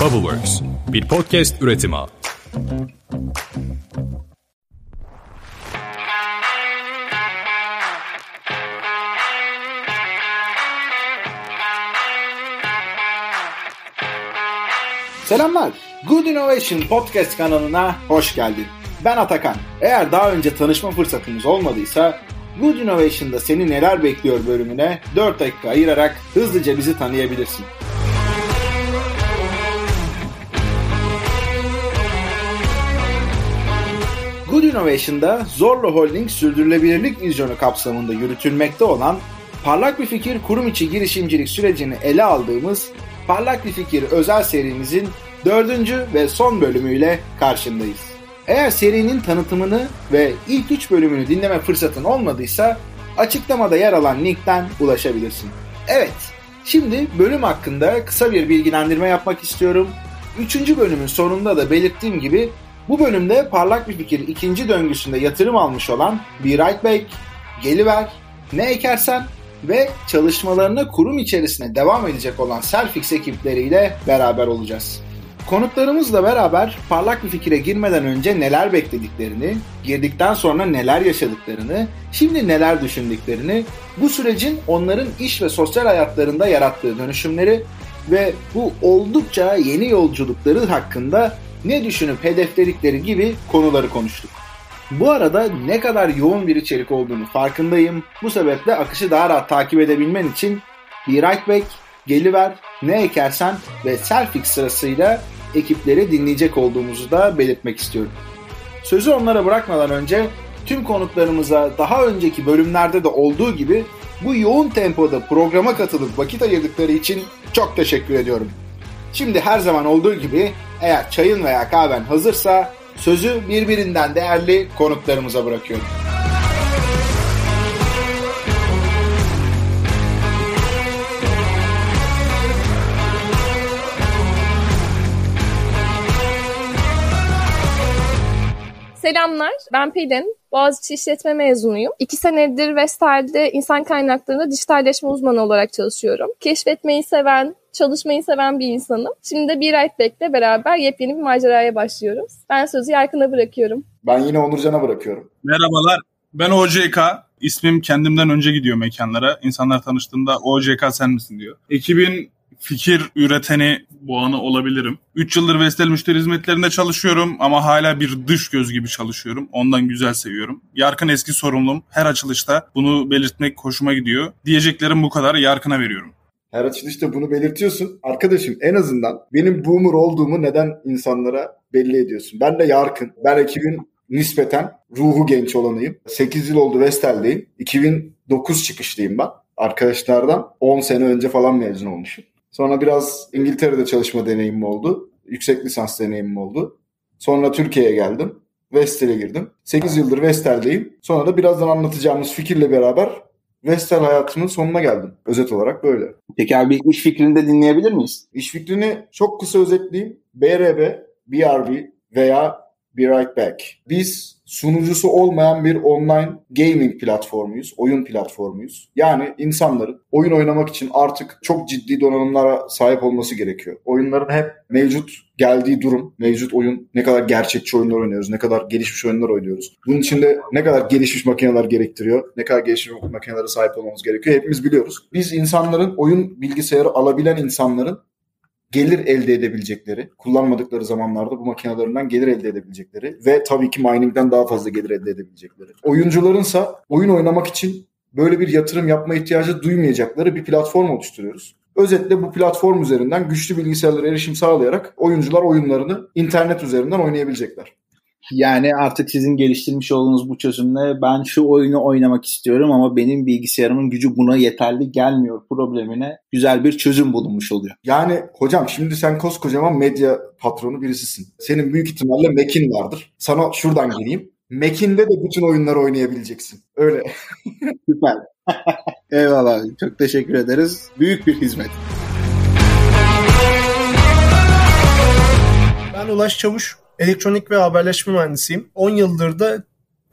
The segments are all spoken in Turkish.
Bubbleworks, bir podcast üretimi. Selamlar. Good Innovation Podcast kanalına hoş geldin. Ben Atakan. Eğer daha önce tanışma fırsatımız olmadıysa Good Innovation'da seni neler bekliyor bölümüne 4 dakika ayırarak hızlıca bizi tanıyabilirsin. Innovation'da Zorlu Holding sürdürülebilirlik vizyonu kapsamında yürütülmekte olan parlak bir fikir kurum içi girişimcilik sürecini ele aldığımız Parlak bir Fikir özel serimizin dördüncü ve son bölümüyle karşındayız. Eğer serinin tanıtımını ve ilk üç bölümünü dinleme fırsatın olmadıysa açıklamada yer alan linkten ulaşabilirsin. Evet, şimdi bölüm hakkında kısa bir bilgilendirme yapmak istiyorum. Üçüncü bölümün sonunda da belirttiğim gibi bu bölümde Parlak Bir Fikir ikinci döngüsünde yatırım almış olan Be Right Back, Geliver, Ne Ekersen ve çalışmalarına kurum içerisine devam edecek olan Selfix ekipleriyle beraber olacağız. Konuklarımızla beraber parlak bir fikire girmeden önce neler beklediklerini, girdikten sonra neler yaşadıklarını, şimdi neler düşündüklerini, bu sürecin onların iş ve sosyal hayatlarında yarattığı dönüşümleri ve bu oldukça yeni yolculukları hakkında ne düşünüp hedefledikleri gibi konuları konuştuk. Bu arada ne kadar yoğun bir içerik olduğunu farkındayım. Bu sebeple akışı daha rahat takip edebilmen için Be Right Back, Geliver, Ne Ekersen ve Selfix sırasıyla ekipleri dinleyecek olduğumuzu da belirtmek istiyorum. Sözü onlara bırakmadan önce tüm konuklarımıza daha önceki bölümlerde de olduğu gibi bu yoğun tempoda programa katılıp vakit ayırdıkları için çok teşekkür ediyorum. Şimdi her zaman olduğu gibi eğer çayın veya kahven hazırsa sözü birbirinden değerli konuklarımıza bırakıyorum. Selamlar, ben Pelin. Boğaziçi İşletme mezunuyum. İki senedir Vestel'de insan kaynaklarında dijitalleşme uzmanı olarak çalışıyorum. Keşfetmeyi seven, çalışmayı seven bir insanım. Şimdi de bir Back'le beraber yepyeni bir maceraya başlıyoruz. Ben sözü Yarkın'a bırakıyorum. Ben yine Onurcan'a bırakıyorum. Merhabalar, ben OCK. İsmim kendimden önce gidiyor mekanlara. İnsanlar tanıştığında OCK sen misin diyor. Ekibin fikir üreteni bu anı olabilirim. 3 yıldır Vestel müşteri hizmetlerinde çalışıyorum ama hala bir dış göz gibi çalışıyorum. Ondan güzel seviyorum. Yarkın eski sorumlum. Her açılışta bunu belirtmek hoşuma gidiyor. Diyeceklerim bu kadar. Yarkın'a veriyorum. Her açılışta bunu belirtiyorsun. Arkadaşım en azından benim boomer olduğumu neden insanlara belli ediyorsun? Ben de Yarkın. Ben ekibin nispeten ruhu genç olanıyım. 8 yıl oldu Vestel'deyim. 2009 çıkışlıyım ben. Arkadaşlardan 10 sene önce falan mezun olmuşum. Sonra biraz İngiltere'de çalışma deneyimim oldu. Yüksek lisans deneyimim oldu. Sonra Türkiye'ye geldim. Vestel'e girdim. 8 yıldır Vestel'deyim. Sonra da birazdan anlatacağımız fikirle beraber Vestel hayatımın sonuna geldim. Özet olarak böyle. Peki abi iş fikrini de dinleyebilir miyiz? İş fikrini çok kısa özetleyeyim. BRB, BRB veya Be Right Back. Biz sunucusu olmayan bir online gaming platformuyuz, oyun platformuyuz. Yani insanların oyun oynamak için artık çok ciddi donanımlara sahip olması gerekiyor. Oyunların hep mevcut geldiği durum, mevcut oyun, ne kadar gerçekçi oyunlar oynuyoruz, ne kadar gelişmiş oyunlar oynuyoruz. Bunun için de ne kadar gelişmiş makineler gerektiriyor, ne kadar gelişmiş makinelere sahip olmamız gerekiyor hepimiz biliyoruz. Biz insanların oyun bilgisayarı alabilen insanların gelir elde edebilecekleri, kullanmadıkları zamanlarda bu makinelerinden gelir elde edebilecekleri ve tabii ki miningden daha fazla gelir elde edebilecekleri. Oyuncularınsa oyun oynamak için böyle bir yatırım yapma ihtiyacı duymayacakları bir platform oluşturuyoruz. Özetle bu platform üzerinden güçlü bilgisayarlara erişim sağlayarak oyuncular oyunlarını internet üzerinden oynayabilecekler. Yani artık sizin geliştirmiş olduğunuz bu çözümle ben şu oyunu oynamak istiyorum ama benim bilgisayarımın gücü buna yeterli gelmiyor problemine güzel bir çözüm bulunmuş oluyor. Yani hocam şimdi sen koskocaman medya patronu birisisin. Senin büyük ihtimalle Mac'in vardır. Sana şuradan gireyim. Mac'inde de bütün oyunları oynayabileceksin. Öyle. Süper. Eyvallah. Çok teşekkür ederiz. Büyük bir hizmet. Ben Ulaş Çavuş. Elektronik ve haberleşme mühendisiyim. 10 yıldır da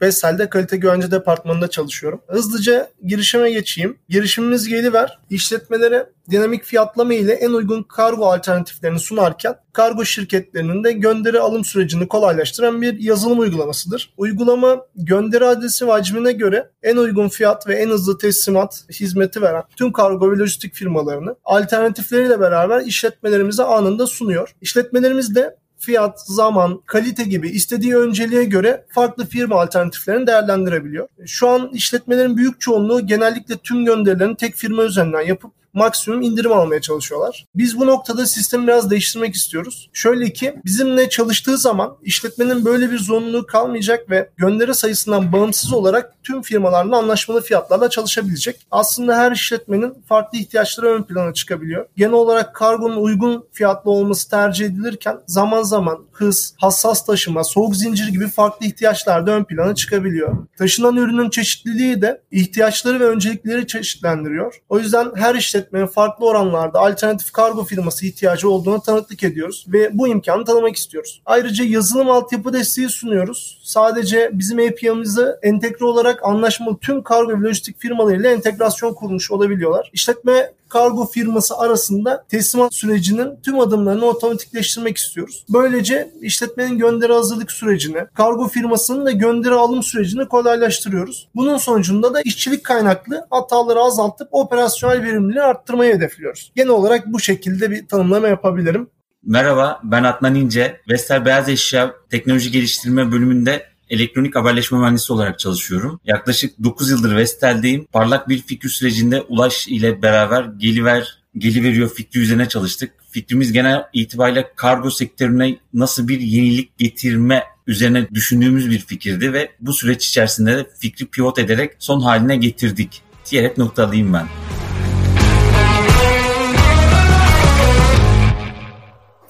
Vestel'de kalite güvence departmanında çalışıyorum. Hızlıca girişime geçeyim. Girişimimiz Geliver işletmelere dinamik fiyatlama ile en uygun kargo alternatiflerini sunarken kargo şirketlerinin de gönderi alım sürecini kolaylaştıran bir yazılım uygulamasıdır. Uygulama gönderi adresi ve hacmine göre en uygun fiyat ve en hızlı teslimat hizmeti veren tüm kargo ve lojistik firmalarını alternatifleriyle beraber işletmelerimize anında sunuyor. İşletmelerimiz de fiyat, zaman, kalite gibi istediği önceliğe göre farklı firma alternatiflerini değerlendirebiliyor. Şu an işletmelerin büyük çoğunluğu genellikle tüm gönderilerini tek firma üzerinden yapıp maksimum indirim almaya çalışıyorlar. Biz bu noktada sistemi biraz değiştirmek istiyoruz. Şöyle ki bizimle çalıştığı zaman işletmenin böyle bir zorunluluğu kalmayacak ve gönderi sayısından bağımsız olarak tüm firmalarla anlaşmalı fiyatlarla çalışabilecek. Aslında her işletmenin farklı ihtiyaçları ön plana çıkabiliyor. Genel olarak kargonun uygun fiyatlı olması tercih edilirken zaman zaman hız, hassas taşıma, soğuk zincir gibi farklı ihtiyaçlar da ön plana çıkabiliyor. Taşınan ürünün çeşitliliği de ihtiyaçları ve öncelikleri çeşitlendiriyor. O yüzden her işletmenin farklı oranlarda alternatif kargo firması ihtiyacı olduğunu tanıklık ediyoruz ve bu imkanı tanımak istiyoruz. Ayrıca yazılım altyapı desteği sunuyoruz. Sadece bizim API'mize entegre olarak anlaşmalı tüm kargo ve lojistik firmalarıyla entegrasyon kurmuş olabiliyorlar. İşletme kargo firması arasında teslimat sürecinin tüm adımlarını otomatikleştirmek istiyoruz. Böylece işletmenin gönderi hazırlık sürecini, kargo firmasının da gönderi alım sürecini kolaylaştırıyoruz. Bunun sonucunda da işçilik kaynaklı hataları azaltıp operasyonel verimliliği arttırmayı hedefliyoruz. Genel olarak bu şekilde bir tanımlama yapabilirim. Merhaba ben Adnan İnce. Vestel Beyaz Eşya Teknoloji Geliştirme bölümünde elektronik haberleşme mühendisi olarak çalışıyorum. Yaklaşık 9 yıldır Vestel'deyim. Parlak bir fikir sürecinde Ulaş ile beraber Geliver Geliveriyor fikri üzerine çalıştık. Fikrimiz genel itibariyle kargo sektörüne nasıl bir yenilik getirme üzerine düşündüğümüz bir fikirdi ve bu süreç içerisinde de fikri pivot ederek son haline getirdik diyerek noktalayayım ben.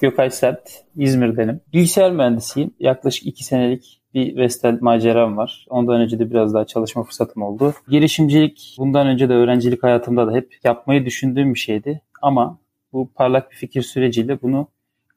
Gökay Sert, İzmir'denim. Bilgisayar mühendisiyim. Yaklaşık iki senelik bir Vestel maceram var. Ondan önce de biraz daha çalışma fırsatım oldu. Girişimcilik bundan önce de öğrencilik hayatımda da hep yapmayı düşündüğüm bir şeydi. Ama bu parlak bir fikir süreciyle bunu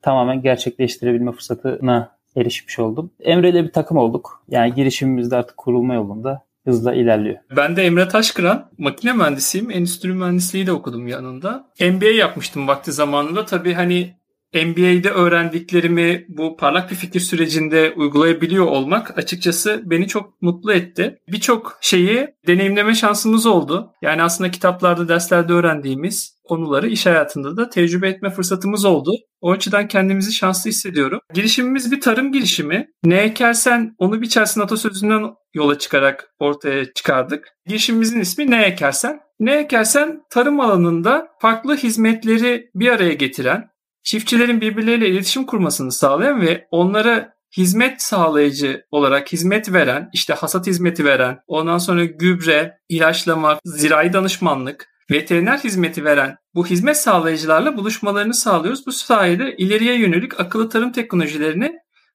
tamamen gerçekleştirebilme fırsatına erişmiş oldum. Emre ile bir takım olduk. Yani girişimimiz de artık kurulma yolunda hızla ilerliyor. Ben de Emre Taşkıran. Makine mühendisiyim. Endüstri mühendisliği de okudum yanında. MBA yapmıştım vakti zamanında. Tabii hani MBA'de öğrendiklerimi bu parlak bir fikir sürecinde uygulayabiliyor olmak açıkçası beni çok mutlu etti. Birçok şeyi deneyimleme şansımız oldu. Yani aslında kitaplarda, derslerde öğrendiğimiz konuları iş hayatında da tecrübe etme fırsatımız oldu. O açıdan kendimizi şanslı hissediyorum. Girişimimiz bir tarım girişimi. Ne ekersen onu biçersin atasözünden yola çıkarak ortaya çıkardık. Girişimimizin ismi Ne ekersen. Ne ekersen tarım alanında farklı hizmetleri bir araya getiren, çiftçilerin birbirleriyle iletişim kurmasını sağlayan ve onlara hizmet sağlayıcı olarak hizmet veren, işte hasat hizmeti veren, ondan sonra gübre, ilaçlama, zirai danışmanlık, veteriner hizmeti veren bu hizmet sağlayıcılarla buluşmalarını sağlıyoruz. Bu sayede ileriye yönelik akıllı tarım teknolojilerini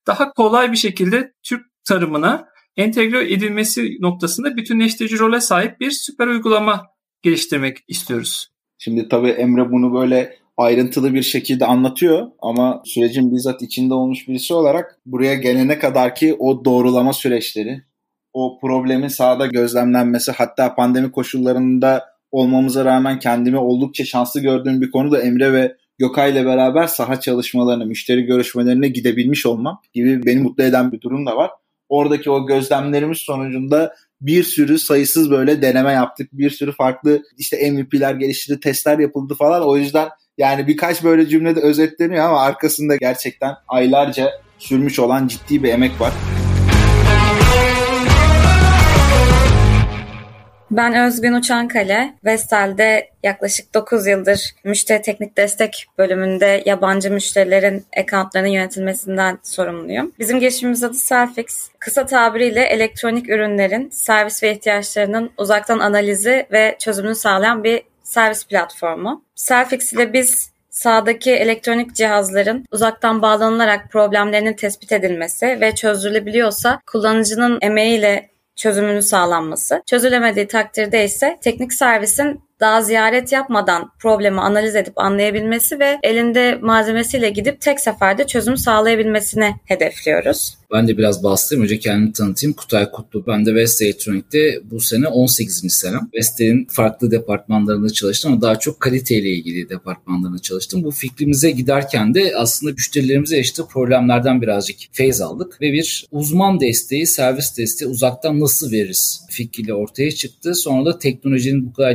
daha kolay bir şekilde Türk tarımına entegre edilmesi noktasında bütünleştirici role sahip bir süper uygulama geliştirmek istiyoruz. Şimdi tabii Emre bunu böyle ayrıntılı bir şekilde anlatıyor ama sürecin bizzat içinde olmuş birisi olarak buraya gelene kadar ki o doğrulama süreçleri, o problemin sahada gözlemlenmesi hatta pandemi koşullarında olmamıza rağmen kendimi oldukça şanslı gördüğüm bir konu da Emre ve Gökay ile beraber saha çalışmalarına, müşteri görüşmelerine gidebilmiş olmam gibi beni mutlu eden bir durum da var. Oradaki o gözlemlerimiz sonucunda bir sürü sayısız böyle deneme yaptık. Bir sürü farklı işte MVP'ler geliştirildi, testler yapıldı falan. O yüzden yani birkaç böyle cümlede özetleniyor ama arkasında gerçekten aylarca sürmüş olan ciddi bir emek var. Ben Özgün Uçankale. Vestel'de yaklaşık 9 yıldır müşteri teknik destek bölümünde yabancı müşterilerin accountlarının yönetilmesinden sorumluyum. Bizim girişimimiz adı Selfix. Kısa tabiriyle elektronik ürünlerin servis ve ihtiyaçlarının uzaktan analizi ve çözümünü sağlayan bir servis platformu. Selfix ile biz sağdaki elektronik cihazların uzaktan bağlanılarak problemlerinin tespit edilmesi ve çözülebiliyorsa kullanıcının emeğiyle çözümünün sağlanması. Çözülemediği takdirde ise teknik servisin daha ziyaret yapmadan problemi analiz edip anlayabilmesi ve elinde malzemesiyle gidip tek seferde çözüm sağlayabilmesini hedefliyoruz. Ben de biraz bahsedeyim. Önce kendimi tanıtayım. Kutay Kutlu. Ben de West Electronic'te bu sene 18. senem. West'in farklı departmanlarında çalıştım ama daha çok kaliteyle ilgili departmanlarında çalıştım. Bu fikrimize giderken de aslında müşterilerimize yaşadığı problemlerden birazcık feyz aldık ve bir uzman desteği, servis desteği uzaktan nasıl veririz fikriyle ortaya çıktı. Sonra da teknolojinin bu kadar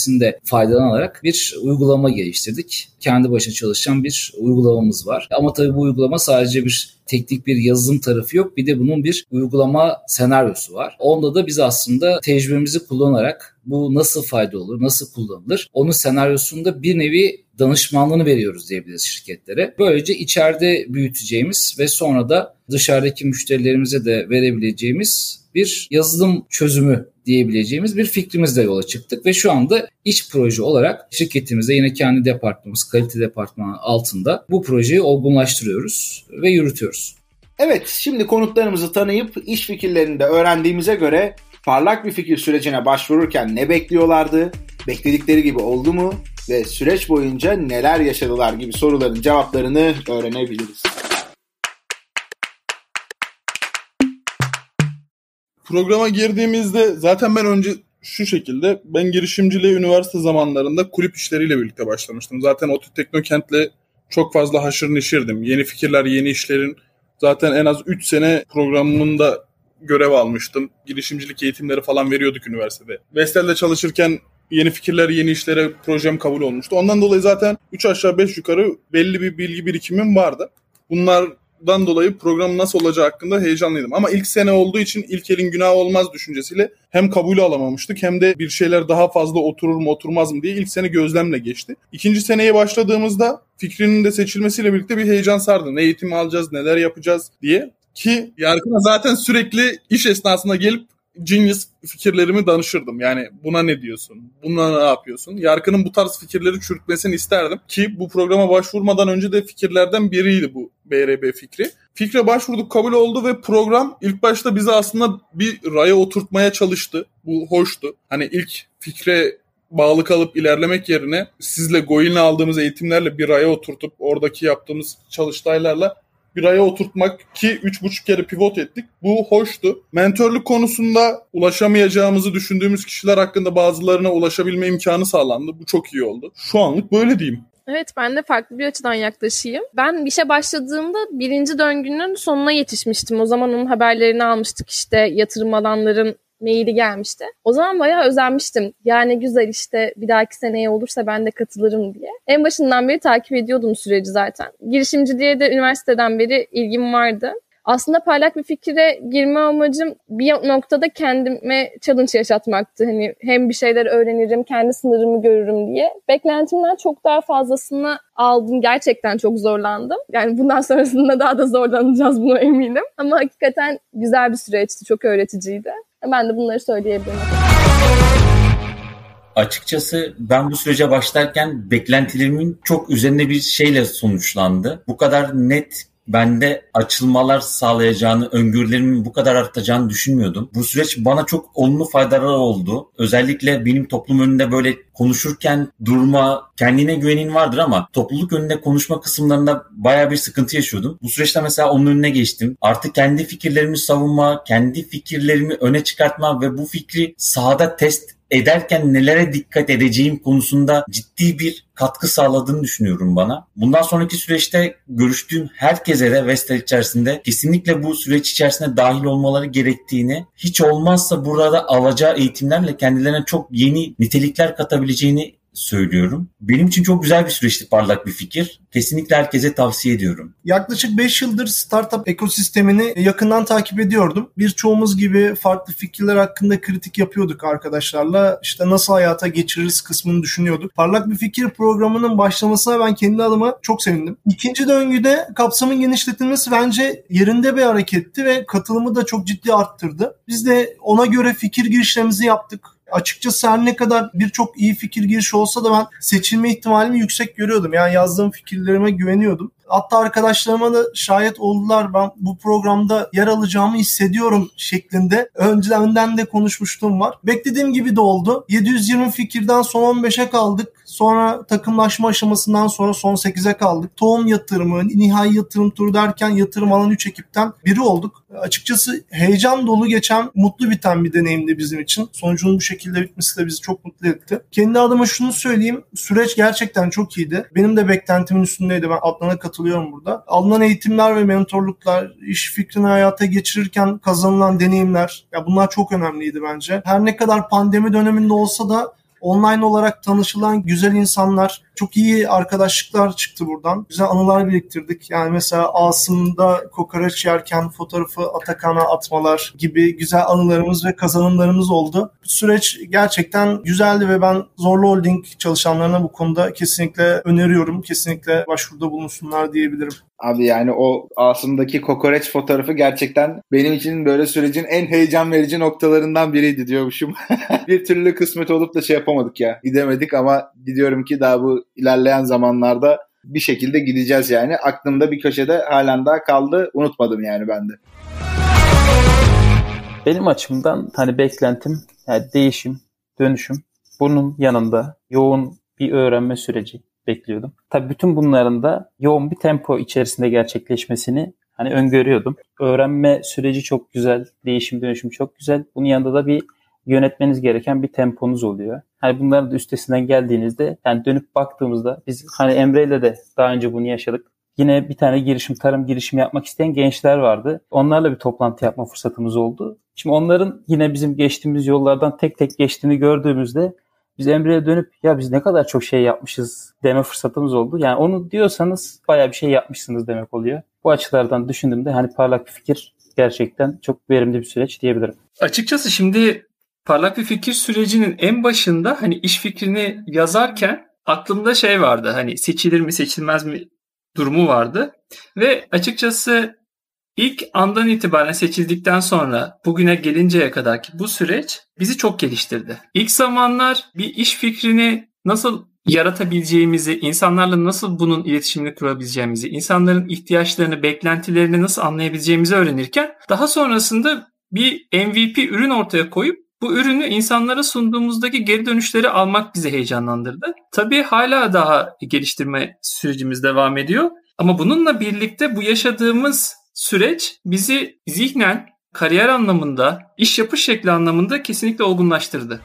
gelişmesinde faydalanarak bir uygulama geliştirdik. Kendi başına çalışan bir uygulamamız var. Ama tabii bu uygulama sadece bir teknik bir yazılım tarafı yok. Bir de bunun bir uygulama senaryosu var. Onda da biz aslında tecrübemizi kullanarak bu nasıl fayda olur, nasıl kullanılır? Onun senaryosunda bir nevi danışmanlığını veriyoruz diyebiliriz şirketlere. Böylece içeride büyüteceğimiz ve sonra da dışarıdaki müşterilerimize de verebileceğimiz bir yazılım çözümü diyebileceğimiz bir fikrimizle yola çıktık ve şu anda iç proje olarak şirketimizde yine kendi departmanımız kalite departmanı altında bu projeyi olgunlaştırıyoruz ve yürütüyoruz. Evet, şimdi konutlarımızı tanıyıp iş fikirlerini de öğrendiğimize göre parlak bir fikir sürecine başvururken ne bekliyorlardı, bekledikleri gibi oldu mu ve süreç boyunca neler yaşadılar gibi soruların cevaplarını öğrenebiliriz. Programa girdiğimizde zaten ben önce şu şekilde ben girişimciliğe üniversite zamanlarında kulüp işleriyle birlikte başlamıştım. Zaten ODTÜ Teknokent'le çok fazla haşır neşirdim. Yeni fikirler, yeni işlerin zaten en az 3 sene programında görev almıştım. Girişimcilik eğitimleri falan veriyorduk üniversitede. Vestel'de çalışırken yeni fikirler, yeni işlere projem kabul olmuştu. Ondan dolayı zaten 3 aşağı 5 yukarı belli bir bilgi birikimim vardı. Bunlar dan dolayı program nasıl olacağı hakkında heyecanlıydım. Ama ilk sene olduğu için ilk elin günah olmaz düşüncesiyle hem kabulü alamamıştık hem de bir şeyler daha fazla oturur mu oturmaz mı diye ilk sene gözlemle geçti. İkinci seneye başladığımızda fikrinin de seçilmesiyle birlikte bir heyecan sardı. Ne eğitim alacağız, neler yapacağız diye. Ki Yarkın'a zaten sürekli iş esnasında gelip genius fikirlerimi danışırdım. Yani buna ne diyorsun? Buna ne yapıyorsun? Yarkın'ın bu tarz fikirleri çürütmesini isterdim. Ki bu programa başvurmadan önce de fikirlerden biriydi bu BRB fikri. Fikre başvurduk kabul oldu ve program ilk başta bizi aslında bir raya oturtmaya çalıştı. Bu hoştu. Hani ilk fikre bağlı kalıp ilerlemek yerine sizle Goyin'le aldığımız eğitimlerle bir raya oturtup oradaki yaptığımız çalıştaylarla bir oturtmak ki 3,5 kere pivot ettik. Bu hoştu. Mentörlük konusunda ulaşamayacağımızı düşündüğümüz kişiler hakkında bazılarına ulaşabilme imkanı sağlandı. Bu çok iyi oldu. Şu anlık böyle diyeyim. Evet ben de farklı bir açıdan yaklaşayım. Ben işe başladığımda birinci döngünün sonuna yetişmiştim. O zaman onun haberlerini almıştık işte yatırım alanların maili gelmişti. O zaman bayağı özenmiştim. Yani güzel işte bir dahaki seneye olursa ben de katılırım diye. En başından beri takip ediyordum süreci zaten. Girişimciliğe de üniversiteden beri ilgim vardı. Aslında parlak bir fikire girme amacım bir noktada kendime challenge yaşatmaktı. Hani hem bir şeyler öğrenirim, kendi sınırımı görürüm diye. Beklentimden çok daha fazlasını aldım. Gerçekten çok zorlandım. Yani bundan sonrasında daha da zorlanacağız buna eminim. Ama hakikaten güzel bir süreçti, çok öğreticiydi. Ben de bunları söyleyebilirim. Açıkçası ben bu sürece başlarken beklentilerimin çok üzerine bir şeyle sonuçlandı. Bu kadar net bende açılmalar sağlayacağını, öngörülerimin bu kadar artacağını düşünmüyordum. Bu süreç bana çok olumlu faydalar oldu. Özellikle benim toplum önünde böyle konuşurken durma, kendine güvenin vardır ama topluluk önünde konuşma kısımlarında baya bir sıkıntı yaşıyordum. Bu süreçte mesela onun önüne geçtim. Artık kendi fikirlerimi savunma, kendi fikirlerimi öne çıkartma ve bu fikri sahada test ederken nelere dikkat edeceğim konusunda ciddi bir katkı sağladığını düşünüyorum bana. Bundan sonraki süreçte görüştüğüm herkese de Vestel içerisinde kesinlikle bu süreç içerisinde dahil olmaları gerektiğini, hiç olmazsa burada alacağı eğitimlerle kendilerine çok yeni nitelikler katabileceğini söylüyorum. Benim için çok güzel bir süreçti parlak bir fikir. Kesinlikle herkese tavsiye ediyorum. Yaklaşık 5 yıldır startup ekosistemini yakından takip ediyordum. Birçoğumuz gibi farklı fikirler hakkında kritik yapıyorduk arkadaşlarla. İşte nasıl hayata geçiririz kısmını düşünüyorduk. Parlak bir fikir programının başlamasına ben kendi adıma çok sevindim. İkinci döngüde kapsamın genişletilmesi bence yerinde bir hareketti ve katılımı da çok ciddi arttırdı. Biz de ona göre fikir girişlerimizi yaptık Açıkçası her ne kadar birçok iyi fikir girişi olsa da ben seçilme ihtimalimi yüksek görüyordum. Yani yazdığım fikirlerime güveniyordum. Hatta arkadaşlarıma da şayet oldular ben bu programda yer alacağımı hissediyorum şeklinde önceden de konuşmuştum var. Beklediğim gibi de oldu. 720 fikirden son 15'e kaldık. Sonra takımlaşma aşamasından sonra son 8'e kaldık. Tohum yatırımı, nihai yatırım turu derken yatırım alan 3 ekipten biri olduk. Açıkçası heyecan dolu geçen, mutlu biten bir deneyimdi bizim için. Sonucunun bu şekilde bitmesi de bizi çok mutlu etti. Kendi adıma şunu söyleyeyim. Süreç gerçekten çok iyiydi. Benim de beklentimin üstündeydi. Ben Adnan'a katılıyorum burada. Alınan eğitimler ve mentorluklar, iş fikrini hayata geçirirken kazanılan deneyimler, ya bunlar çok önemliydi bence. Her ne kadar pandemi döneminde olsa da online olarak tanışılan güzel insanlar, çok iyi arkadaşlıklar çıktı buradan. Güzel anılar biriktirdik. Yani mesela Asım'da kokoreç yerken fotoğrafı Atakan'a atmalar gibi güzel anılarımız ve kazanımlarımız oldu. Bu süreç gerçekten güzeldi ve ben Zorlu Holding çalışanlarına bu konuda kesinlikle öneriyorum. Kesinlikle başvuruda bulunsunlar diyebilirim. Abi yani o Asım'daki kokoreç fotoğrafı gerçekten benim için böyle sürecin en heyecan verici noktalarından biriydi diyormuşum. bir türlü kısmet olup da şey yapamadık ya. Gidemedik ama gidiyorum ki daha bu ilerleyen zamanlarda bir şekilde gideceğiz yani. Aklımda bir köşede halen daha kaldı. Unutmadım yani ben de. Benim açımdan hani beklentim yani değişim, dönüşüm. Bunun yanında yoğun bir öğrenme süreci bekliyordum. Tabii bütün bunların da yoğun bir tempo içerisinde gerçekleşmesini hani öngörüyordum. Öğrenme süreci çok güzel, değişim dönüşüm çok güzel. Bunun yanında da bir yönetmeniz gereken bir temponuz oluyor. Hani bunların da üstesinden geldiğinizde yani dönüp baktığımızda biz hani Emre ile de daha önce bunu yaşadık. Yine bir tane girişim, tarım girişimi yapmak isteyen gençler vardı. Onlarla bir toplantı yapma fırsatımız oldu. Şimdi onların yine bizim geçtiğimiz yollardan tek tek geçtiğini gördüğümüzde biz Emre'ye dönüp ya biz ne kadar çok şey yapmışız deme fırsatımız oldu. Yani onu diyorsanız bayağı bir şey yapmışsınız demek oluyor. Bu açılardan düşündüğümde hani parlak bir fikir gerçekten çok verimli bir süreç diyebilirim. Açıkçası şimdi parlak bir fikir sürecinin en başında hani iş fikrini yazarken aklımda şey vardı hani seçilir mi seçilmez mi durumu vardı. Ve açıkçası ilk andan itibaren seçildikten sonra bugüne gelinceye kadar ki bu süreç bizi çok geliştirdi. İlk zamanlar bir iş fikrini nasıl yaratabileceğimizi, insanlarla nasıl bunun iletişimini kurabileceğimizi, insanların ihtiyaçlarını, beklentilerini nasıl anlayabileceğimizi öğrenirken daha sonrasında bir MVP ürün ortaya koyup bu ürünü insanlara sunduğumuzdaki geri dönüşleri almak bizi heyecanlandırdı. Tabii hala daha geliştirme sürecimiz devam ediyor. Ama bununla birlikte bu yaşadığımız süreç bizi zihnen, kariyer anlamında, iş yapış şekli anlamında kesinlikle olgunlaştırdı.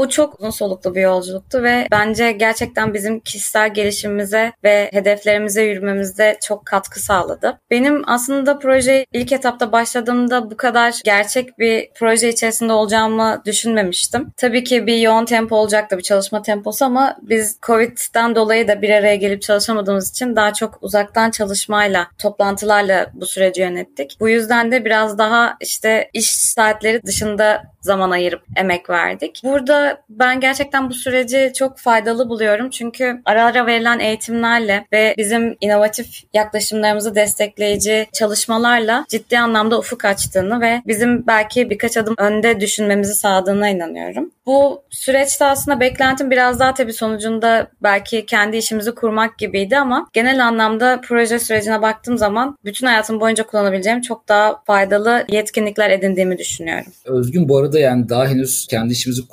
Bu çok uzun soluklu bir yolculuktu ve bence gerçekten bizim kişisel gelişimimize ve hedeflerimize yürümemizde çok katkı sağladı. Benim aslında proje ilk etapta başladığımda bu kadar gerçek bir proje içerisinde olacağımı düşünmemiştim. Tabii ki bir yoğun tempo olacaktı bir çalışma temposu ama biz Covid'den dolayı da bir araya gelip çalışamadığımız için daha çok uzaktan çalışmayla, toplantılarla bu süreci yönettik. Bu yüzden de biraz daha işte iş saatleri dışında zaman ayırıp emek verdik. Burada ben gerçekten bu süreci çok faydalı buluyorum. Çünkü ara ara verilen eğitimlerle ve bizim inovatif yaklaşımlarımızı destekleyici çalışmalarla ciddi anlamda ufuk açtığını ve bizim belki birkaç adım önde düşünmemizi sağladığına inanıyorum. Bu süreçte aslında beklentim biraz daha tabii sonucunda belki kendi işimizi kurmak gibiydi ama genel anlamda proje sürecine baktığım zaman bütün hayatım boyunca kullanabileceğim çok daha faydalı yetkinlikler edindiğimi düşünüyorum. Özgün bu arada yani daha henüz kendi işimizi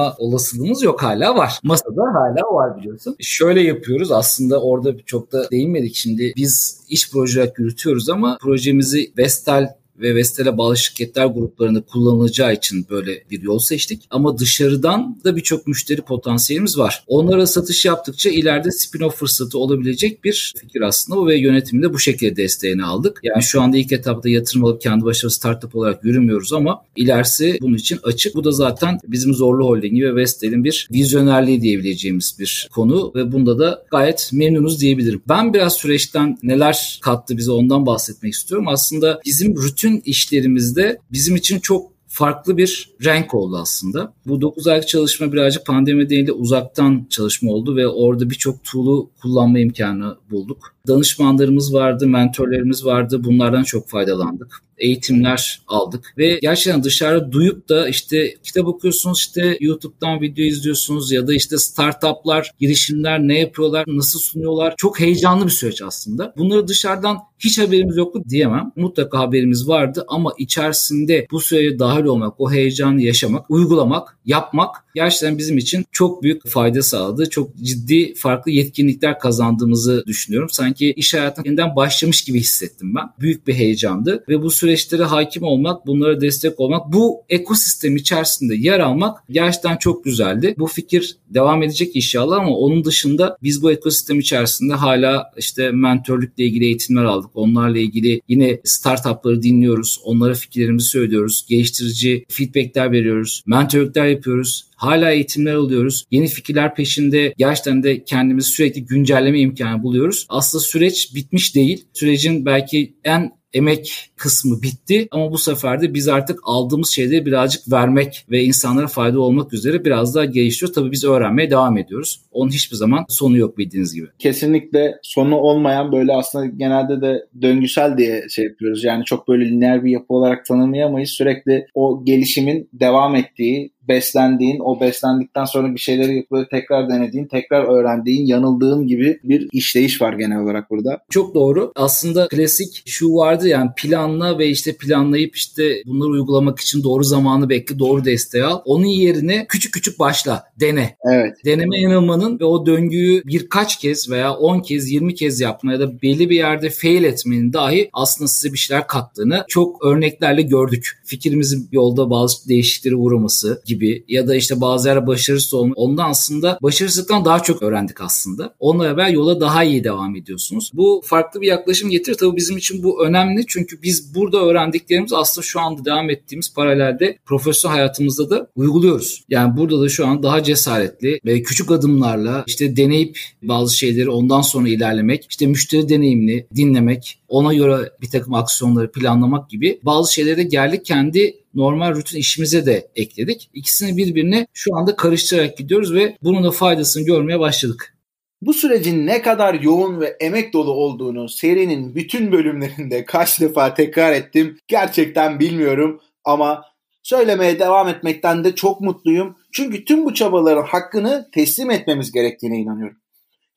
kuramama olasılığımız yok hala var. Masada hala var biliyorsun. Şöyle yapıyoruz aslında orada çok da değinmedik şimdi biz iş proje yürütüyoruz ama projemizi Vestel ve Vestel'e bağlı şirketler gruplarında kullanılacağı için böyle bir yol seçtik. Ama dışarıdan da birçok müşteri potansiyelimiz var. Onlara satış yaptıkça ileride spin-off fırsatı olabilecek bir fikir aslında ve yönetiminde bu şekilde desteğini aldık. Yani şu anda ilk etapta yatırım alıp kendi başına startup olarak yürümüyoruz ama ilerisi bunun için açık. Bu da zaten bizim Zorlu Holding'i ve Vestel'in bir vizyonerliği diyebileceğimiz bir konu ve bunda da gayet memnunuz diyebilirim. Ben biraz süreçten neler kattı bize ondan bahsetmek istiyorum. Aslında bizim rutin bütün işlerimizde bizim için çok farklı bir renk oldu aslında. Bu 9 aylık çalışma birazcık pandemi nedeniyle uzaktan çalışma oldu ve orada birçok tool'u kullanma imkanı bulduk. danışmanlarımız vardı, mentorlarımız vardı. Bunlardan çok faydalandık eğitimler aldık ve gerçekten dışarı duyup da işte kitap okuyorsunuz işte YouTube'dan video izliyorsunuz ya da işte startuplar, girişimler ne yapıyorlar, nasıl sunuyorlar. Çok heyecanlı bir süreç aslında. Bunları dışarıdan hiç haberimiz yoktu diyemem. Mutlaka haberimiz vardı ama içerisinde bu sürece dahil olmak, o heyecanı yaşamak, uygulamak, yapmak gerçekten bizim için çok büyük fayda sağladı. Çok ciddi farklı yetkinlikler kazandığımızı düşünüyorum. Sanki iş hayatına yeniden başlamış gibi hissettim ben. Büyük bir heyecandı ve bu süreçlere hakim olmak, bunlara destek olmak, bu ekosistem içerisinde yer almak gerçekten çok güzeldi. Bu fikir devam edecek inşallah ama onun dışında biz bu ekosistem içerisinde hala işte mentörlükle ilgili eğitimler aldık. Onlarla ilgili yine startupları dinliyoruz. Onlara fikirlerimizi söylüyoruz. Geliştirici feedbackler veriyoruz. Mentörlükler yapıyoruz. Hala eğitimler alıyoruz. Yeni fikirler peşinde gerçekten de kendimizi sürekli güncelleme imkanı buluyoruz. Aslında süreç bitmiş değil. Sürecin belki en emek kısmı bitti ama bu sefer de biz artık aldığımız şeyleri birazcık vermek ve insanlara fayda olmak üzere biraz daha geliştiriyor. Tabii biz öğrenmeye devam ediyoruz. Onun hiçbir zaman sonu yok bildiğiniz gibi. Kesinlikle sonu olmayan böyle aslında genelde de döngüsel diye şey yapıyoruz. Yani çok böyle lineer bir yapı olarak tanımlayamayız. Sürekli o gelişimin devam ettiği, beslendiğin, o beslendikten sonra bir şeyleri yapıp tekrar denediğin, tekrar öğrendiğin, yanıldığın gibi bir işleyiş var genel olarak burada. Çok doğru. Aslında klasik şu vardı yani planla ve işte planlayıp işte bunları uygulamak için doğru zamanı bekle, doğru desteği al. Onun yerine küçük küçük başla, dene. Evet. Deneme yanılmanın ve o döngüyü birkaç kez veya 10 kez, 20 kez yapma ya da belli bir yerde fail etmenin dahi aslında size bir şeyler kattığını çok örneklerle gördük. Fikrimizin yolda bazı değişiklikleri uğraması gibi gibi ya da işte bazı yer başarısız olma. Ondan aslında başarısızlıktan daha çok öğrendik aslında. Onunla beraber yola daha iyi devam ediyorsunuz. Bu farklı bir yaklaşım getirir. Tabii bizim için bu önemli. Çünkü biz burada öğrendiklerimiz aslında şu anda devam ettiğimiz paralelde profesyonel hayatımızda da uyguluyoruz. Yani burada da şu an daha cesaretli ve küçük adımlarla işte deneyip bazı şeyleri ondan sonra ilerlemek, işte müşteri deneyimini dinlemek, ona göre bir takım aksiyonları planlamak gibi bazı şeylere geldik kendi normal rutin işimize de ekledik. İkisini birbirine şu anda karıştırarak gidiyoruz ve bunun da faydasını görmeye başladık. Bu sürecin ne kadar yoğun ve emek dolu olduğunu serinin bütün bölümlerinde kaç defa tekrar ettim gerçekten bilmiyorum ama söylemeye devam etmekten de çok mutluyum. Çünkü tüm bu çabaların hakkını teslim etmemiz gerektiğine inanıyorum.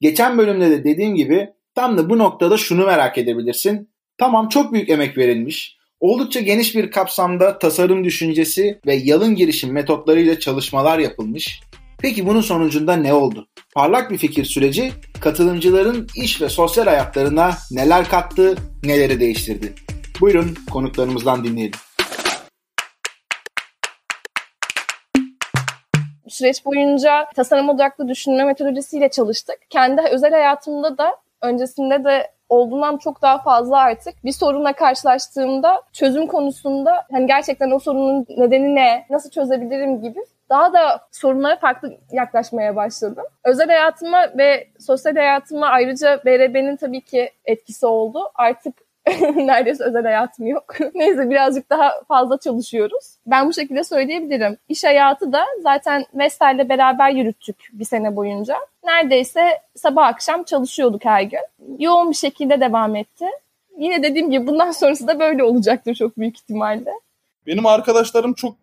Geçen bölümde de dediğim gibi tam da bu noktada şunu merak edebilirsin. Tamam çok büyük emek verilmiş Oldukça geniş bir kapsamda tasarım düşüncesi ve yalın girişim metotlarıyla çalışmalar yapılmış. Peki bunun sonucunda ne oldu? Parlak bir fikir süreci katılımcıların iş ve sosyal hayatlarına neler kattı, neleri değiştirdi? Buyurun konuklarımızdan dinleyelim. Süreç boyunca tasarım odaklı düşünme metodolojisiyle çalıştık. Kendi özel hayatımda da öncesinde de olduğundan çok daha fazla artık bir sorunla karşılaştığımda çözüm konusunda hani gerçekten o sorunun nedeni ne, nasıl çözebilirim gibi daha da sorunlara farklı yaklaşmaya başladım. Özel hayatıma ve sosyal hayatıma ayrıca BRB'nin tabii ki etkisi oldu. Artık neredeyse özel hayatım yok. Neyse birazcık daha fazla çalışıyoruz. Ben bu şekilde söyleyebilirim. İş hayatı da zaten Vestel'le beraber yürüttük bir sene boyunca. Neredeyse sabah akşam çalışıyorduk her gün. Yoğun bir şekilde devam etti. Yine dediğim gibi bundan sonrası da böyle olacaktır çok büyük ihtimalle. Benim arkadaşlarım çok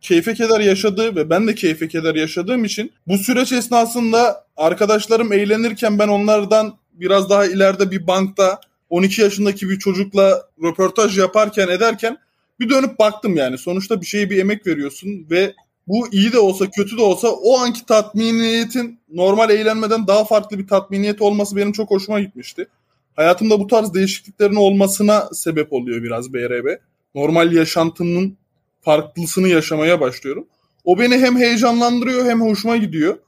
keyfe keder yaşadığı ve ben de keyfe keder yaşadığım için bu süreç esnasında arkadaşlarım eğlenirken ben onlardan biraz daha ileride bir bankta 12 yaşındaki bir çocukla röportaj yaparken ederken bir dönüp baktım yani. Sonuçta bir şeye bir emek veriyorsun ve bu iyi de olsa kötü de olsa o anki tatminiyetin normal eğlenmeden daha farklı bir tatminiyet olması benim çok hoşuma gitmişti. Hayatımda bu tarz değişikliklerin olmasına sebep oluyor biraz BRB. Normal yaşantımın farklısını yaşamaya başlıyorum. O beni hem heyecanlandırıyor hem hoşuma gidiyor.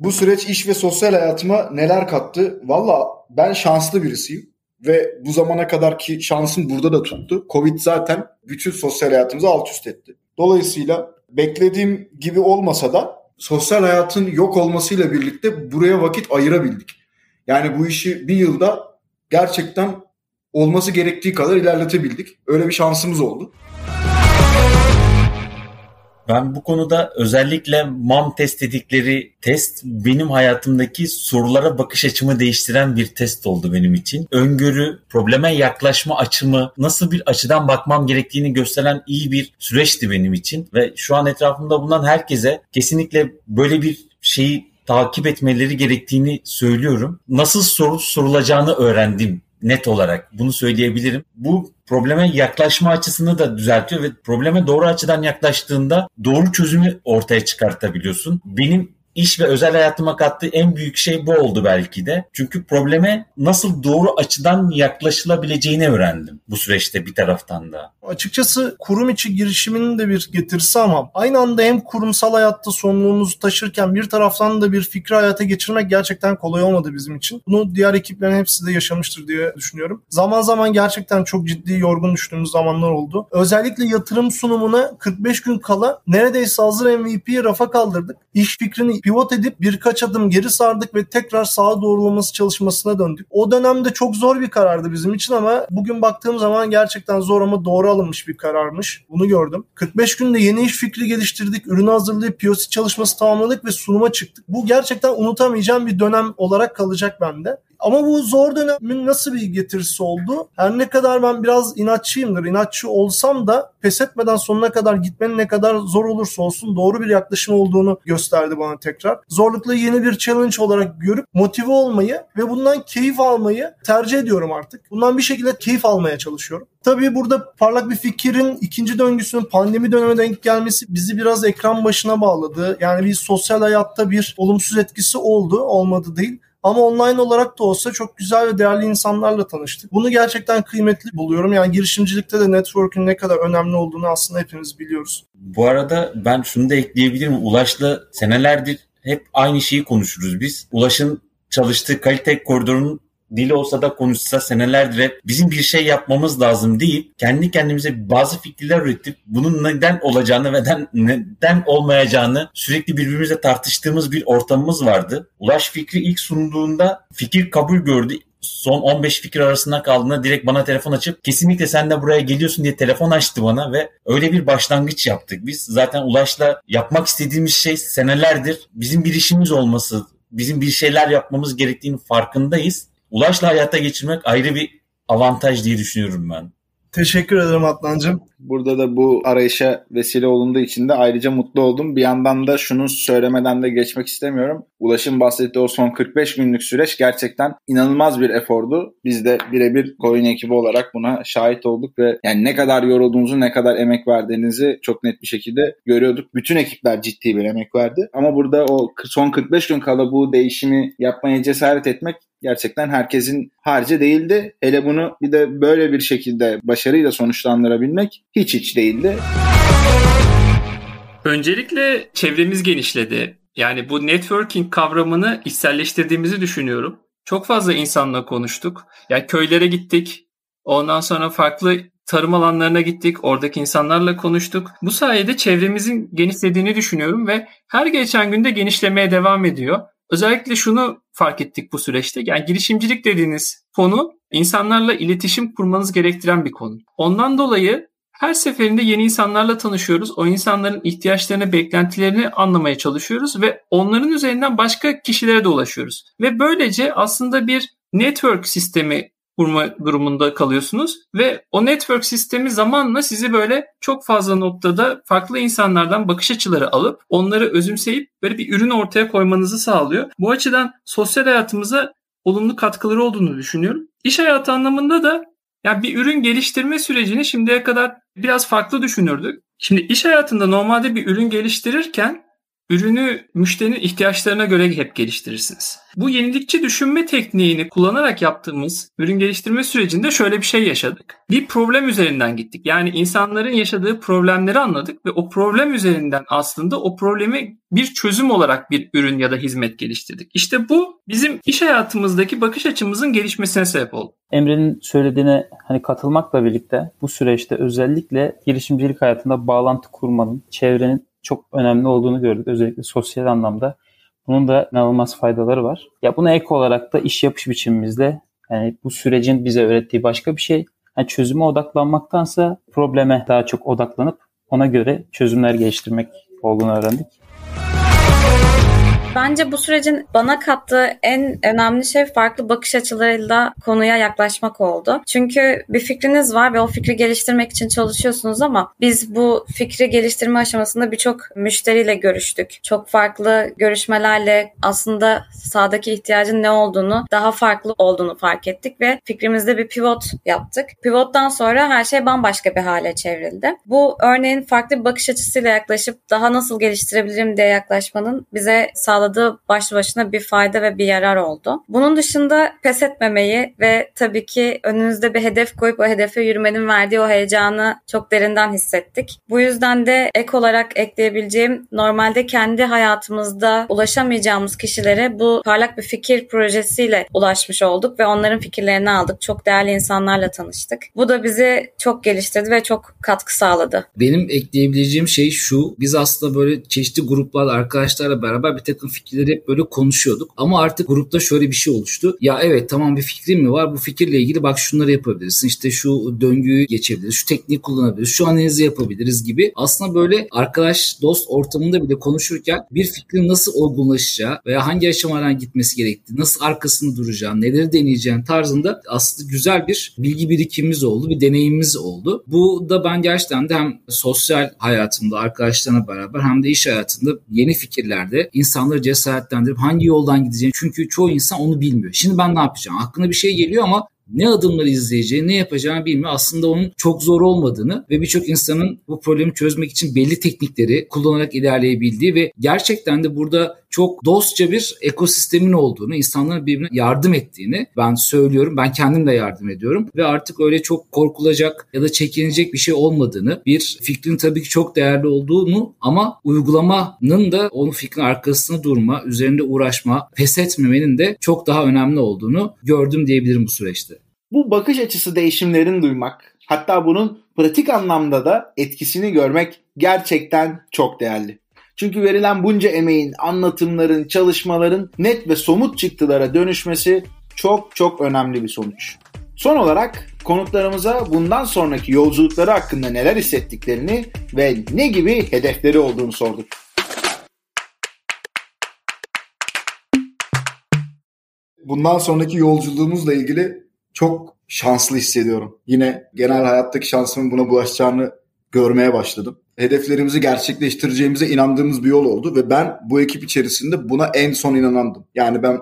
Bu süreç iş ve sosyal hayatıma neler kattı? Valla ben şanslı birisiyim. Ve bu zamana kadarki şansım burada da tuttu. Covid zaten bütün sosyal hayatımızı alt üst etti. Dolayısıyla beklediğim gibi olmasa da sosyal hayatın yok olmasıyla birlikte buraya vakit ayırabildik. Yani bu işi bir yılda gerçekten olması gerektiği kadar ilerletebildik. Öyle bir şansımız oldu. Ben bu konuda özellikle MAM test dedikleri test benim hayatımdaki sorulara bakış açımı değiştiren bir test oldu benim için. Öngörü, probleme yaklaşma açımı, nasıl bir açıdan bakmam gerektiğini gösteren iyi bir süreçti benim için. Ve şu an etrafımda bulunan herkese kesinlikle böyle bir şeyi takip etmeleri gerektiğini söylüyorum. Nasıl soru sorulacağını öğrendim net olarak bunu söyleyebilirim. Bu probleme yaklaşma açısını da düzeltiyor ve probleme doğru açıdan yaklaştığında doğru çözümü ortaya çıkartabiliyorsun. Benim iş ve özel hayatıma kattığı en büyük şey bu oldu belki de. Çünkü probleme nasıl doğru açıdan yaklaşılabileceğini öğrendim bu süreçte bir taraftan da. Açıkçası kurum içi girişiminin de bir getirisi ama aynı anda hem kurumsal hayatta sorumluluğumuzu taşırken bir taraftan da bir fikri hayata geçirmek gerçekten kolay olmadı bizim için. Bunu diğer ekiplerin hepsi de yaşamıştır diye düşünüyorum. Zaman zaman gerçekten çok ciddi yorgun düştüğümüz zamanlar oldu. Özellikle yatırım sunumuna 45 gün kala neredeyse hazır MVP'yi rafa kaldırdık. İş fikrini pivot edip birkaç adım geri sardık ve tekrar sağa doğrulaması çalışmasına döndük. O dönemde çok zor bir karardı bizim için ama bugün baktığım zaman gerçekten zor ama doğru alınmış bir kararmış. Bunu gördüm. 45 günde yeni iş fikri geliştirdik, ürünü hazırlayıp POC çalışması tamamladık ve sunuma çıktık. Bu gerçekten unutamayacağım bir dönem olarak kalacak bende. Ama bu zor dönemin nasıl bir getirisi oldu? Her ne kadar ben biraz inatçıyımdır. İnatçı olsam da pes etmeden sonuna kadar gitmenin ne kadar zor olursa olsun doğru bir yaklaşım olduğunu gösterdi bana tekrar. Zorlukları yeni bir challenge olarak görüp motive olmayı ve bundan keyif almayı tercih ediyorum artık. Bundan bir şekilde keyif almaya çalışıyorum. Tabii burada parlak bir fikirin ikinci döngüsünün pandemi dönemine denk gelmesi bizi biraz ekran başına bağladı. Yani bir sosyal hayatta bir olumsuz etkisi oldu, olmadı değil. Ama online olarak da olsa çok güzel ve değerli insanlarla tanıştık. Bunu gerçekten kıymetli buluyorum. Yani girişimcilikte de network'ün ne kadar önemli olduğunu aslında hepimiz biliyoruz. Bu arada ben şunu da ekleyebilirim. Ulaş'la senelerdir hep aynı şeyi konuşuruz biz. Ulaş'ın çalıştığı kalite koridorunun dili olsa da konuşsa senelerdir hep bizim bir şey yapmamız lazım deyip kendi kendimize bazı fikirler üretip bunun neden olacağını ve neden, olmayacağını sürekli birbirimizle tartıştığımız bir ortamımız vardı. Ulaş fikri ilk sunduğunda fikir kabul gördü son 15 fikir arasında kaldığında direkt bana telefon açıp kesinlikle sen de buraya geliyorsun diye telefon açtı bana ve öyle bir başlangıç yaptık. Biz zaten Ulaş'la yapmak istediğimiz şey senelerdir bizim bir işimiz olması, bizim bir şeyler yapmamız gerektiğini farkındayız Ulaş'la hayata geçirmek ayrı bir avantaj diye düşünüyorum ben. Teşekkür ederim Adnancığım. Burada da bu arayışa vesile olunduğu için de ayrıca mutlu oldum. Bir yandan da şunu söylemeden de geçmek istemiyorum. Ulaş'ın bahsettiği o son 45 günlük süreç gerçekten inanılmaz bir efordu. Biz de birebir Coin ekibi olarak buna şahit olduk ve yani ne kadar yorulduğunuzu, ne kadar emek verdiğinizi çok net bir şekilde görüyorduk. Bütün ekipler ciddi bir emek verdi. Ama burada o son 45 gün kala bu değişimi yapmaya cesaret etmek gerçekten herkesin harcı değildi. Hele bunu bir de böyle bir şekilde başarıyla sonuçlandırabilmek hiç hiç değildi. Öncelikle çevremiz genişledi. Yani bu networking kavramını içselleştirdiğimizi düşünüyorum. Çok fazla insanla konuştuk. Yani köylere gittik. Ondan sonra farklı tarım alanlarına gittik. Oradaki insanlarla konuştuk. Bu sayede çevremizin genişlediğini düşünüyorum ve her geçen günde genişlemeye devam ediyor. Özellikle şunu fark ettik bu süreçte. Yani girişimcilik dediğiniz konu insanlarla iletişim kurmanız gerektiren bir konu. Ondan dolayı her seferinde yeni insanlarla tanışıyoruz. O insanların ihtiyaçlarını, beklentilerini anlamaya çalışıyoruz ve onların üzerinden başka kişilere de ulaşıyoruz. Ve böylece aslında bir network sistemi kurma durumunda kalıyorsunuz ve o network sistemi zamanla sizi böyle çok fazla noktada farklı insanlardan bakış açıları alıp onları özümseyip böyle bir ürün ortaya koymanızı sağlıyor. Bu açıdan sosyal hayatımıza olumlu katkıları olduğunu düşünüyorum. İş hayatı anlamında da yani bir ürün geliştirme sürecini şimdiye kadar biraz farklı düşünürdük. Şimdi iş hayatında normalde bir ürün geliştirirken ürünü müşterinin ihtiyaçlarına göre hep geliştirirsiniz. Bu yenilikçi düşünme tekniğini kullanarak yaptığımız ürün geliştirme sürecinde şöyle bir şey yaşadık. Bir problem üzerinden gittik. Yani insanların yaşadığı problemleri anladık ve o problem üzerinden aslında o problemi bir çözüm olarak bir ürün ya da hizmet geliştirdik. İşte bu bizim iş hayatımızdaki bakış açımızın gelişmesine sebep oldu. Emre'nin söylediğine hani katılmakla birlikte bu süreçte özellikle girişimcilik hayatında bağlantı kurmanın, çevrenin çok önemli olduğunu gördük. Özellikle sosyal anlamda. Bunun da inanılmaz faydaları var. Ya buna ek olarak da iş yapış biçimimizde yani bu sürecin bize öğrettiği başka bir şey. Yani çözüme odaklanmaktansa probleme daha çok odaklanıp ona göre çözümler geliştirmek olduğunu öğrendik. Bence bu sürecin bana kattığı en önemli şey farklı bakış açılarıyla konuya yaklaşmak oldu. Çünkü bir fikriniz var ve o fikri geliştirmek için çalışıyorsunuz ama biz bu fikri geliştirme aşamasında birçok müşteriyle görüştük. Çok farklı görüşmelerle aslında sahadaki ihtiyacın ne olduğunu, daha farklı olduğunu fark ettik ve fikrimizde bir pivot yaptık. Pivottan sonra her şey bambaşka bir hale çevrildi. Bu örneğin farklı bir bakış açısıyla yaklaşıp daha nasıl geliştirebilirim diye yaklaşmanın bize sağladığı sağladığı başlı başına bir fayda ve bir yarar oldu. Bunun dışında pes etmemeyi ve tabii ki önünüzde bir hedef koyup o hedefe yürümenin verdiği o heyecanı çok derinden hissettik. Bu yüzden de ek olarak ekleyebileceğim normalde kendi hayatımızda ulaşamayacağımız kişilere bu parlak bir fikir projesiyle ulaşmış olduk ve onların fikirlerini aldık. Çok değerli insanlarla tanıştık. Bu da bizi çok geliştirdi ve çok katkı sağladı. Benim ekleyebileceğim şey şu. Biz aslında böyle çeşitli gruplarla arkadaşlarla beraber bir takım fikirleri hep böyle konuşuyorduk. Ama artık grupta şöyle bir şey oluştu. Ya evet tamam bir fikrin mi var? Bu fikirle ilgili bak şunları yapabilirsin. İşte şu döngüyü geçebiliriz. Şu tekniği kullanabiliriz. Şu analizi yapabiliriz gibi. Aslında böyle arkadaş, dost ortamında bile konuşurken bir fikrin nasıl olgunlaşacağı veya hangi aşamadan gitmesi gerektiği, nasıl arkasında duracağı, neleri deneyeceğin tarzında aslında güzel bir bilgi birikimimiz oldu, bir deneyimimiz oldu. Bu da ben gerçekten de hem sosyal hayatımda arkadaşlarına beraber hem de iş hayatında yeni fikirlerde insanları cesaretlendirip hangi yoldan gideceğini çünkü çoğu insan onu bilmiyor. Şimdi ben ne yapacağım? Aklına bir şey geliyor ama ne adımları izleyeceği, ne yapacağını bilmiyor. Aslında onun çok zor olmadığını ve birçok insanın bu problemi çözmek için belli teknikleri kullanarak ilerleyebildiği ve gerçekten de burada çok dostça bir ekosistemin olduğunu, insanların birbirine yardım ettiğini ben söylüyorum. Ben kendim de yardım ediyorum ve artık öyle çok korkulacak ya da çekinecek bir şey olmadığını, bir fikrin tabii ki çok değerli olduğunu ama uygulamanın da onun fikrin arkasında durma, üzerinde uğraşma, pes etmemenin de çok daha önemli olduğunu gördüm diyebilirim bu süreçte. Bu bakış açısı değişimlerini duymak, hatta bunun pratik anlamda da etkisini görmek gerçekten çok değerli. Çünkü verilen bunca emeğin, anlatımların, çalışmaların net ve somut çıktılara dönüşmesi çok çok önemli bir sonuç. Son olarak konuklarımıza bundan sonraki yolculukları hakkında neler hissettiklerini ve ne gibi hedefleri olduğunu sorduk. Bundan sonraki yolculuğumuzla ilgili çok şanslı hissediyorum. Yine genel hayattaki şansımın buna bulaşacağını görmeye başladım. Hedeflerimizi gerçekleştireceğimize inandığımız bir yol oldu ve ben bu ekip içerisinde buna en son inanandım. Yani ben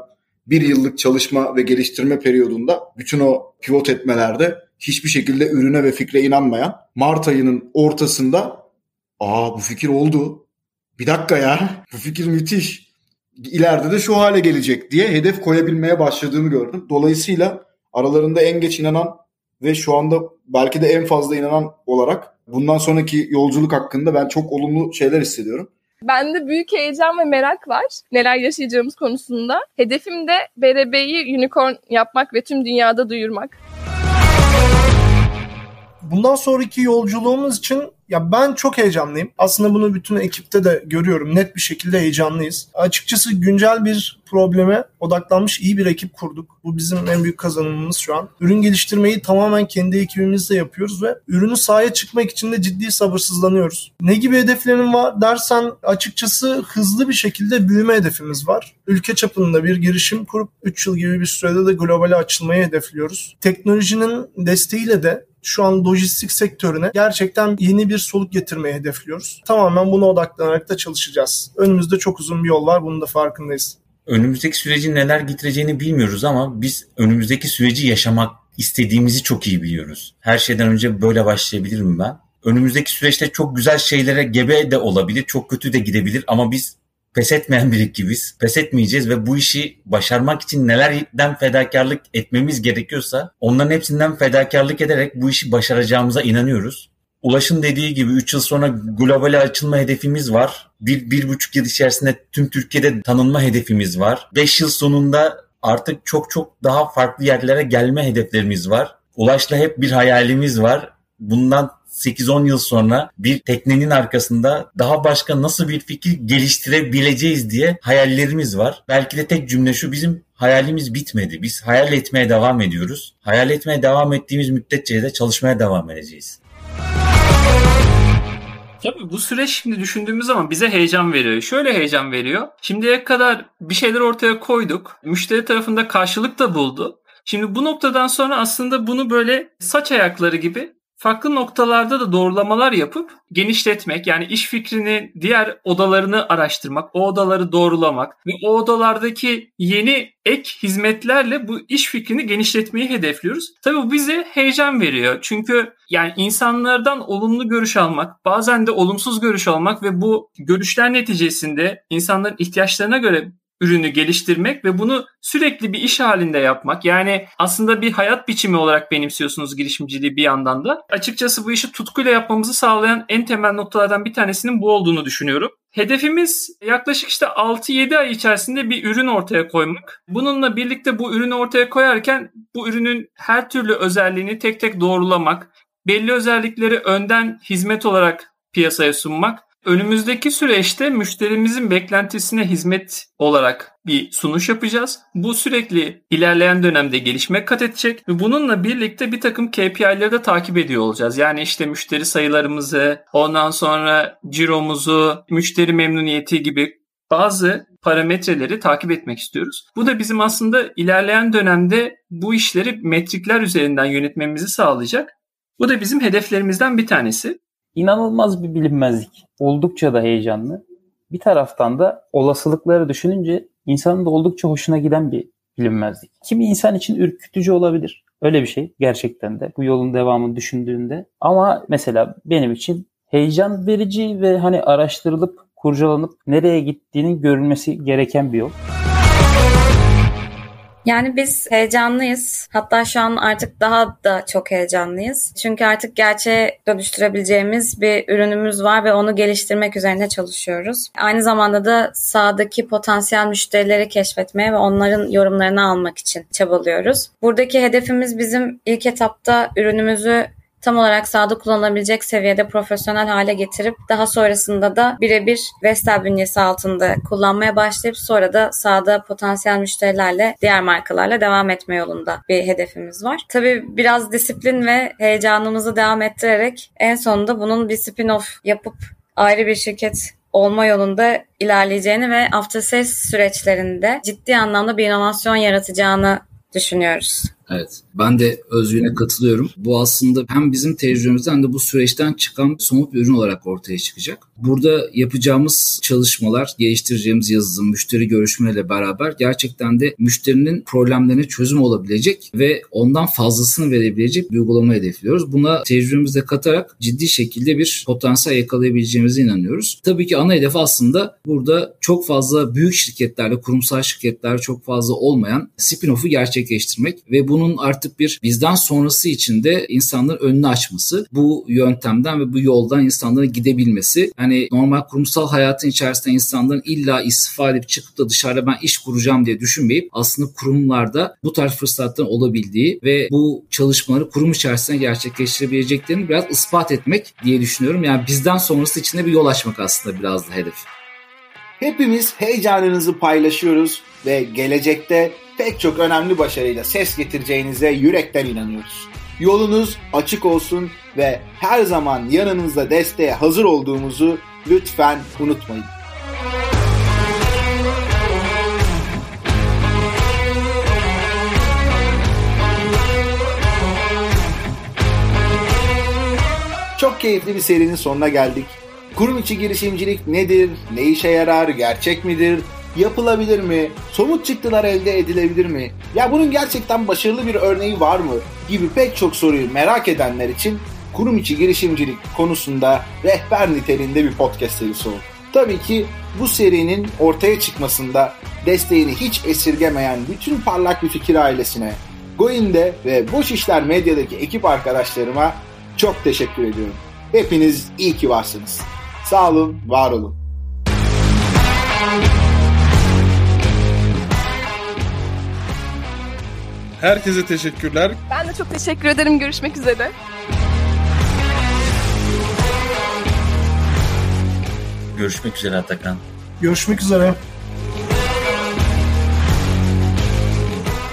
bir yıllık çalışma ve geliştirme periyodunda bütün o pivot etmelerde hiçbir şekilde ürüne ve fikre inanmayan Mart ayının ortasında aa bu fikir oldu. Bir dakika ya bu fikir müthiş. İleride de şu hale gelecek diye hedef koyabilmeye başladığımı gördüm. Dolayısıyla aralarında en geç inanan ve şu anda belki de en fazla inanan olarak bundan sonraki yolculuk hakkında ben çok olumlu şeyler hissediyorum. Bende büyük heyecan ve merak var neler yaşayacağımız konusunda. Hedefim de BRB'yi unicorn yapmak ve tüm dünyada duyurmak. Bundan sonraki yolculuğumuz için ya ben çok heyecanlıyım. Aslında bunu bütün ekipte de görüyorum. Net bir şekilde heyecanlıyız. Açıkçası güncel bir probleme odaklanmış iyi bir ekip kurduk. Bu bizim en büyük kazanımımız şu an. Ürün geliştirmeyi tamamen kendi ekibimizle yapıyoruz ve ürünü sahaya çıkmak için de ciddi sabırsızlanıyoruz. Ne gibi hedeflerin var dersen açıkçası hızlı bir şekilde büyüme hedefimiz var. Ülke çapında bir girişim kurup 3 yıl gibi bir sürede de globale açılmayı hedefliyoruz. Teknolojinin desteğiyle de şu an lojistik sektörüne gerçekten yeni bir soluk getirmeyi hedefliyoruz. Tamamen buna odaklanarak da çalışacağız. Önümüzde çok uzun bir yol var. Bunun da farkındayız. Önümüzdeki sürecin neler getireceğini bilmiyoruz ama biz önümüzdeki süreci yaşamak istediğimizi çok iyi biliyoruz. Her şeyden önce böyle başlayabilirim ben. Önümüzdeki süreçte çok güzel şeylere gebe de olabilir, çok kötü de gidebilir ama biz pes etmeyen bir ekibiz. Pes etmeyeceğiz ve bu işi başarmak için nelerden fedakarlık etmemiz gerekiyorsa onların hepsinden fedakarlık ederek bu işi başaracağımıza inanıyoruz. Ulaş'ın dediği gibi 3 yıl sonra globale açılma hedefimiz var. 1 bir, 1,5 yıl içerisinde tüm Türkiye'de tanınma hedefimiz var. 5 yıl sonunda artık çok çok daha farklı yerlere gelme hedeflerimiz var. Ulaş'la hep bir hayalimiz var. Bundan 8-10 yıl sonra bir teknenin arkasında daha başka nasıl bir fikir geliştirebileceğiz diye hayallerimiz var. Belki de tek cümle şu bizim hayalimiz bitmedi. Biz hayal etmeye devam ediyoruz. Hayal etmeye devam ettiğimiz müddetçe de çalışmaya devam edeceğiz. Tabii bu süreç şimdi düşündüğümüz zaman bize heyecan veriyor. Şöyle heyecan veriyor. Şimdiye kadar bir şeyler ortaya koyduk. Müşteri tarafında karşılık da buldu. Şimdi bu noktadan sonra aslında bunu böyle saç ayakları gibi farklı noktalarda da doğrulamalar yapıp genişletmek yani iş fikrini diğer odalarını araştırmak, o odaları doğrulamak ve o odalardaki yeni ek hizmetlerle bu iş fikrini genişletmeyi hedefliyoruz. Tabii bu bize heyecan veriyor. Çünkü yani insanlardan olumlu görüş almak, bazen de olumsuz görüş almak ve bu görüşler neticesinde insanların ihtiyaçlarına göre ürünü geliştirmek ve bunu sürekli bir iş halinde yapmak. Yani aslında bir hayat biçimi olarak benimsiyorsunuz girişimciliği bir yandan da. Açıkçası bu işi tutkuyla yapmamızı sağlayan en temel noktalardan bir tanesinin bu olduğunu düşünüyorum. Hedefimiz yaklaşık işte 6-7 ay içerisinde bir ürün ortaya koymak. Bununla birlikte bu ürünü ortaya koyarken bu ürünün her türlü özelliğini tek tek doğrulamak, belli özellikleri önden hizmet olarak piyasaya sunmak Önümüzdeki süreçte müşterimizin beklentisine hizmet olarak bir sunuş yapacağız. Bu sürekli ilerleyen dönemde gelişme kat edecek ve bununla birlikte bir takım KPI'leri de takip ediyor olacağız. Yani işte müşteri sayılarımızı, ondan sonra ciromuzu, müşteri memnuniyeti gibi bazı parametreleri takip etmek istiyoruz. Bu da bizim aslında ilerleyen dönemde bu işleri metrikler üzerinden yönetmemizi sağlayacak. Bu da bizim hedeflerimizden bir tanesi inanılmaz bir bilinmezlik. Oldukça da heyecanlı. Bir taraftan da olasılıkları düşününce insanın da oldukça hoşuna giden bir bilinmezlik. Kimi insan için ürkütücü olabilir. Öyle bir şey gerçekten de bu yolun devamını düşündüğünde. Ama mesela benim için heyecan verici ve hani araştırılıp kurcalanıp nereye gittiğinin görülmesi gereken bir yol. Yani biz heyecanlıyız. Hatta şu an artık daha da çok heyecanlıyız. Çünkü artık gerçeğe dönüştürebileceğimiz bir ürünümüz var ve onu geliştirmek üzerine çalışıyoruz. Aynı zamanda da sahadaki potansiyel müşterileri keşfetmeye ve onların yorumlarını almak için çabalıyoruz. Buradaki hedefimiz bizim ilk etapta ürünümüzü tam olarak sahada kullanılabilecek seviyede profesyonel hale getirip daha sonrasında da birebir Vestel bünyesi altında kullanmaya başlayıp sonra da sahada potansiyel müşterilerle diğer markalarla devam etme yolunda bir hedefimiz var. Tabii biraz disiplin ve heyecanımızı devam ettirerek en sonunda bunun bir spin-off yapıp ayrı bir şirket olma yolunda ilerleyeceğini ve after sales süreçlerinde ciddi anlamda bir inovasyon yaratacağını düşünüyoruz. Evet. Ben de Özgün'e katılıyorum. Bu aslında hem bizim tecrübemizden de bu süreçten çıkan somut bir ürün olarak ortaya çıkacak. Burada yapacağımız çalışmalar, geliştireceğimiz yazılım, müşteri görüşmeleriyle beraber gerçekten de müşterinin problemlerine çözüm olabilecek ve ondan fazlasını verebilecek bir uygulama hedefliyoruz. Buna tecrübemizi katarak ciddi şekilde bir potansiyel yakalayabileceğimize inanıyoruz. Tabii ki ana hedef aslında burada çok fazla büyük şirketlerle, kurumsal şirketlerle çok fazla olmayan spin-off'u gerçekleştirmek ve bunun artık bir bizden sonrası için de insanların önünü açması, bu yöntemden ve bu yoldan insanların gidebilmesi hani normal kurumsal hayatın içerisinde insanların illa istifa edip çıkıp da dışarıda ben iş kuracağım diye düşünmeyip aslında kurumlarda bu tarz fırsatların olabildiği ve bu çalışmaları kurum içerisinde gerçekleştirebileceklerini biraz ispat etmek diye düşünüyorum. Yani bizden sonrası için de bir yol açmak aslında biraz da hedef. Hepimiz heyecanınızı paylaşıyoruz ve gelecekte pek çok önemli başarıyla ses getireceğinize yürekten inanıyoruz. Yolunuz açık olsun ve her zaman yanınızda desteğe hazır olduğumuzu lütfen unutmayın. Çok keyifli bir serinin sonuna geldik. Kurum içi girişimcilik nedir? Ne işe yarar? Gerçek midir? Yapılabilir mi? Somut çıktılar elde edilebilir mi? Ya bunun gerçekten başarılı bir örneği var mı? Gibi pek çok soruyu merak edenler için kurum içi girişimcilik konusunda rehber niteliğinde bir podcast serisi oldu. Tabii ki bu serinin ortaya çıkmasında desteğini hiç esirgemeyen bütün parlak bir fikir ailesine, Goin'de ve Boş İşler Medya'daki ekip arkadaşlarıma çok teşekkür ediyorum. Hepiniz iyi ki varsınız. Sağ olun, var olun. Herkese teşekkürler. Ben de çok teşekkür ederim. Görüşmek üzere. Görüşmek üzere Atakan. Görüşmek üzere.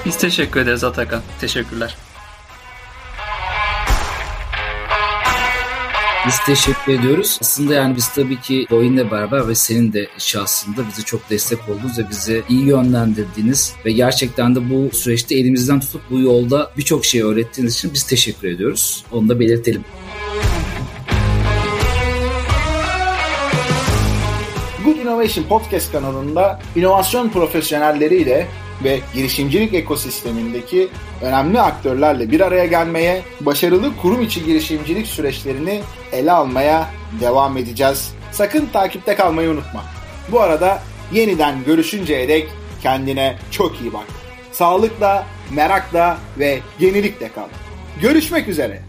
Biz teşekkür ederiz Atakan. Teşekkürler. Biz teşekkür ediyoruz. Aslında yani biz tabii ki oyunla beraber ve senin de şahsında bize çok destek oldunuz ve bizi iyi yönlendirdiğiniz ve gerçekten de bu süreçte elimizden tutup bu yolda birçok şey öğrettiğiniz için biz teşekkür ediyoruz. Onu da belirtelim. Good Innovation Podcast kanalında inovasyon profesyonelleriyle ve girişimcilik ekosistemindeki önemli aktörlerle bir araya gelmeye, başarılı kurum içi girişimcilik süreçlerini ele almaya devam edeceğiz. Sakın takipte kalmayı unutma. Bu arada yeniden görüşünceye dek kendine çok iyi bak. Sağlıkla, merakla ve yenilikle kal. Görüşmek üzere.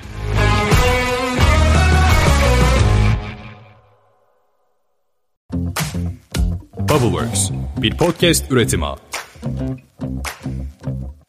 Bubbleworks bir podcast üretimi. Thank you.